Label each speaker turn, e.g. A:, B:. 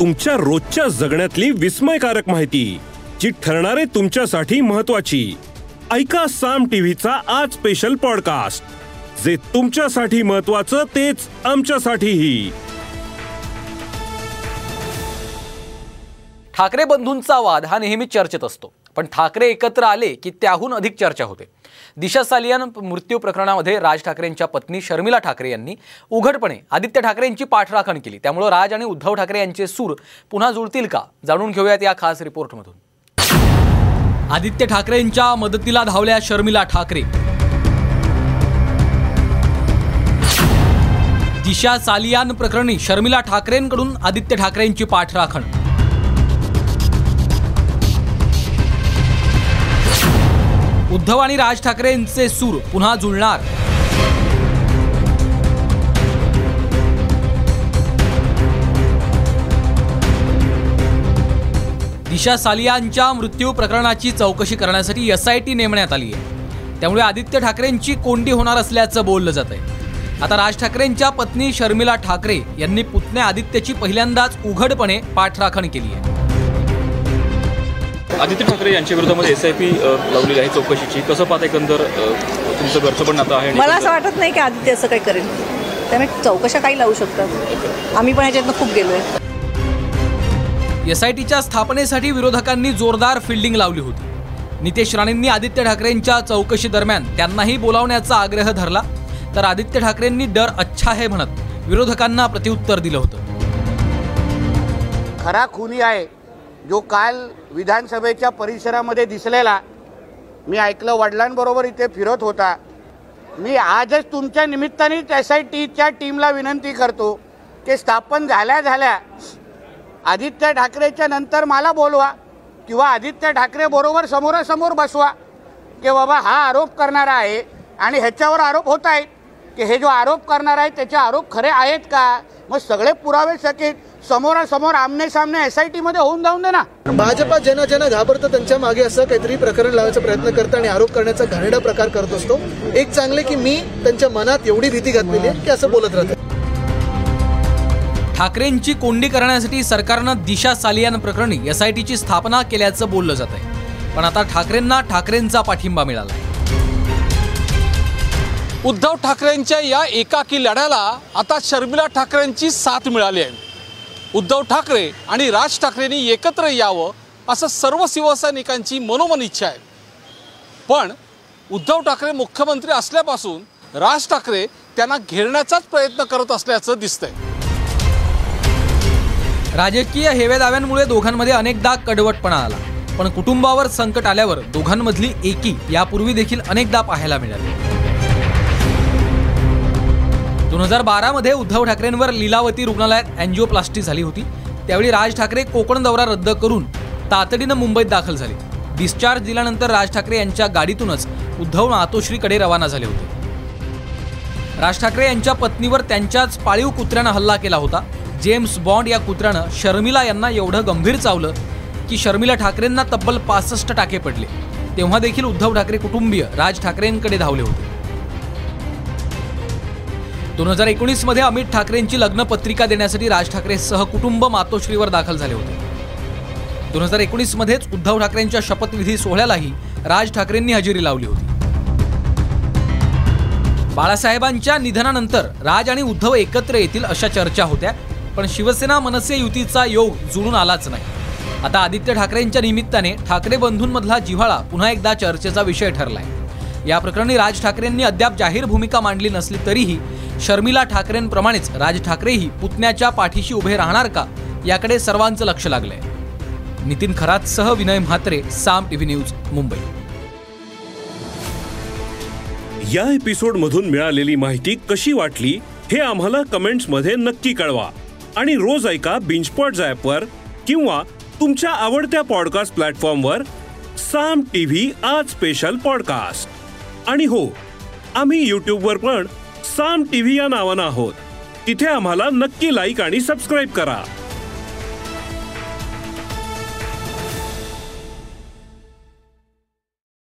A: तुमच्या रोजच्या जगण्यातली विस्मयकारक माहिती जी ठरणारे तुमच्यासाठी महत्वाची ऐका साम टीव्हीचा आज स्पेशल पॉडकास्ट जे तुमच्यासाठी महत्वाचं तेच आमच्यासाठीही.
B: ठाकरे बंधूंचा वाद हा नेहमी चर्चेत असतो. पण ठाकरे एकत्र आले की त्याहून अधिक चर्चा होते. दिशा सालियान मृत्यू प्रकरणामध्ये राज ठाकरेंच्या पत्नी शर्मिला ठाकरे यांनी उघडपणे आदित्य ठाकरेंची पाठराखण केली. त्यामुळं राज आणि उद्धव ठाकरे यांचे सूर पुन्हा जुळतील का? जाणून घेऊयात या खास रिपोर्टमधून. आदित्य ठाकरेंच्या मदतीला धावल्या शर्मिला ठाकरे. दिशा सालियान प्रकरणी शर्मिला ठाकरेंकडून आदित्य ठाकरेंची पाठराखण. उद्धव आणि राज ठाकरेंचे सूर पुन्हा जुळणार. दिशा सालियांच्या मृत्यू प्रकरणाची चौकशी करण्यासाठी एस आय टी नेमण्यात आली आहे. त्यामुळे आदित्य ठाकरेंची कोंडी होणार असल्याचं बोललं जात आहे आता राज ठाकरेंच्या पत्नी शर्मिला ठाकरे यांनी पुतण्या आदित्यची पहिल्यांदाच उघडपणे पाठराखण केली आहे.
C: आदित्य ठाकरे यांच्या विरोधामध्ये एस आय पी लावलेली आहे चौकशीची. कसं पाहता एकंदर तुमचं घरचं पण नातं आहे
D: मला असं वाटत नाही की आदित्य असं काही करेल. त्यामुळे चौकशा काही लावू शकतात. आम्ही पण याच्यातनं खूप गेलो आहे
B: एस आय टीच्या स्थापनेसाठी विरोधकांनी जोरदार फिल्डिंग लावली होती. नितेश राणेंनी आदित्य ठाकरेंच्या चौकशी दरम्यान त्यांनाही बोलावण्याचा आग्रह धरला. तर आदित्य ठाकरेंनी डर अच्छा है म्हणत विरोधकांना प्रत्युत्तर दिलं होतं.
E: खरा खुनी आहे. जो काल विधानसभेच्या परिसरामध्ये दिसलेला मी ऐकलं वडिलांबरोबर इथे फिरत होता. मी आजच तुमच्या निमित्तानेच एस आय टीच्या टीमला विनंती करतो की स्थापन झाल्या झाल्या आदित्य ठाकरेच्या नंतर मला बोलवा किंवा आदित्य ठाकरे बरोबर समोरासमोर बसवा की बाबा हा आरोप करणारा आहे आणि ह्याच्यावर आरोप होत आहेत. की हे जो आरोप करणार आहे त्याचे आरोप खरे आहेत का? मग सगळे पुरावे सकित समोरासमोर आमने सामने एस आय टीमध्ये होऊन जाऊन दे ना.
F: भाजपा ज्यांना ज्यांना घाबरतं त्यांच्या मागे असं काहीतरी प्रकरण लावायचा प्रयत्न करतं आणि आरोप करण्याचा घाणेरडा प्रकार करत असतो. एक चांगले की मी त्यांच्या मनात एवढी भीती घातलेली आहे की असं बोलत राहते
B: ठाकरेंची कोंडी करण्यासाठी सरकारनं दिशा सालियान प्रकरणी एस आय टीची स्थापना केल्याचं बोललं जात आहे पण आता ठाकरेंना ठाकरेंचा पाठिंबा मिळाला आहे
G: उद्धव ठाकरेंच्या या एकाकी लढ्याला आता शर्मिला ठाकरेंची साथ मिळाली आहे. उद्धव ठाकरे आणि राज ठाकरेंनी एकत्र यावं असं सर्व शिवसैनिकांची मनोमन इच्छा आहे. पण उद्धव ठाकरे मुख्यमंत्री असल्यापासून राज ठाकरे त्यांना घेरण्याचाच प्रयत्न करत असल्याचं दिसतंय.
B: राजकीय हेवेदाव्यांमुळे दोघांमध्ये अनेकदा कडवटपणा आला. पण कुटुंबावर संकट आल्यावर दोघांमधली एकी यापूर्वी देखील अनेकदा पाहायला मिळाली. दोन हजार बारामध्ये उद्धव ठाकरेंवर लीलावती रुग्णालयात अँजिओप्लास्टी झाली होती. त्यावेळी राज ठाकरे कोकण दौरा रद्द करून तातडीनं मुंबईत दाखल झाले. डिस्चार्ज दिल्यानंतर राज ठाकरे यांच्या गाडीतूनच उद्धव मातोश्रीकडे रवाना झाले होते. राज ठाकरे यांच्या पत्नीवर त्यांच्याच पाळीव कुत्र्यानं हल्ला केला होता. जेम्स बॉन्ड या कुत्र्यानं शर्मिला यांना एवढं गंभीर चावलं की शर्मिला ठाकरेंना तब्बल पासष्ट टाके पडले. तेव्हा देखील उद्धव ठाकरे कुटुंबीय राज ठाकरेंकडे धावले होते. दोन हजार एकोणीसमध्ये अमित ठाकरेंची लग्न पत्रिका देण्यासाठी राज ठाकरे सहकुटुंब मातोश्रीवर दाखल झाले होते. दोन हजार एकोणीस मध्येच उद्धव ठाकरेंच्या शपथविधी सोहळ्यालाही राज ठाकरेंनी हजेरी लावली होती. बाळासाहेबांच्या निधनानंतर राज आणि उद्धव एकत्र येतील अशा चर्चा होत्या पण शिवसेना मनसे युतीचा योग जुळून आलाच नाही. आता आदित्य ठाकरेंच्या निमित्ताने ठाकरे बंधूंमधला जिव्हाळा पुन्हा एकदा चर्चेचा विषय ठरलाय. या प्रकरणी राज ठाकरेंनी अद्याप जाहीर भूमिका मांडली नसली तरीही शर्मिला ठाकरेंप्रमाणेच राज ठाकरेही पुतण्याच्या पाठीशी उभे राहणार का याकडे सर्वांचं लक्ष लागलंय. नितीन खरातसह विनय म्हात्रे साम टीव्ही न्यूज मुंबई.
A: या एपिसोड मधून मिळालेली माहिती कशी वाटली हे आम्हाला कमेंट्समध्ये नक्की कळवा. आणि रोज ऐका बिंचपॉट वर किंवा तुमच्या आवडत्या पॉडकास्ट प्लॅटफॉर्मवर साम टीव्ही आज स्पेशल पॉडकास्ट आणि हो आम्ही यूट्यूबवर पण साम टीव्ही या नावानं आहोत. तिथे आम्हाला नक्की लाईक आणि सबस्क्राईब करा.